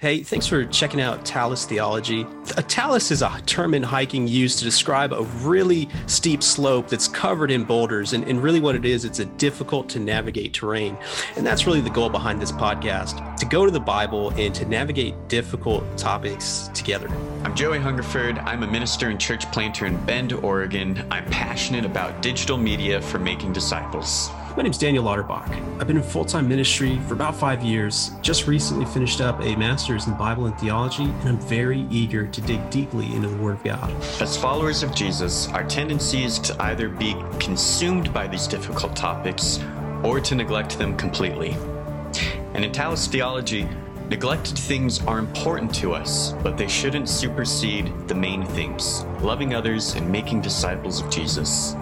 Hey, thanks for checking out Talus Theology. A talus is a term in hiking used to describe a really steep slope that's covered in boulders. And, and, really, what it is, it's a difficult to navigate terrain. And that's really the goal behind this podcast to go to the Bible and to navigate difficult topics together. I'm Joey Hungerford. I'm a minister and church planter in Bend, Oregon. I'm passionate about digital media for making disciples. My name is Daniel Lauterbach. I've been in full time ministry for about five years, just recently finished up a master's in Bible and theology, and I'm very eager to dig deeply into the Word of God. As followers of Jesus, our tendency is to either be consumed by these difficult topics or to neglect them completely. And in Talus theology, neglected things are important to us, but they shouldn't supersede the main things loving others and making disciples of Jesus.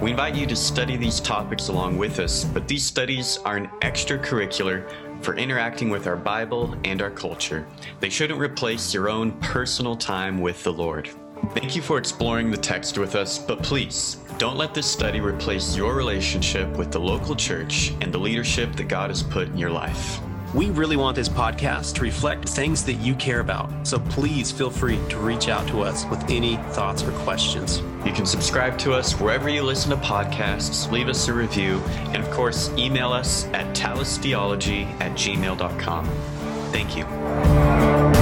We invite you to study these topics along with us, but these studies are an extracurricular for interacting with our Bible and our culture. They shouldn't replace your own personal time with the Lord. Thank you for exploring the text with us, but please don't let this study replace your relationship with the local church and the leadership that God has put in your life. We really want this podcast to reflect things that you care about. So please feel free to reach out to us with any thoughts or questions. You can subscribe to us wherever you listen to podcasts, leave us a review, and of course, email us at talustheology at gmail.com. Thank you.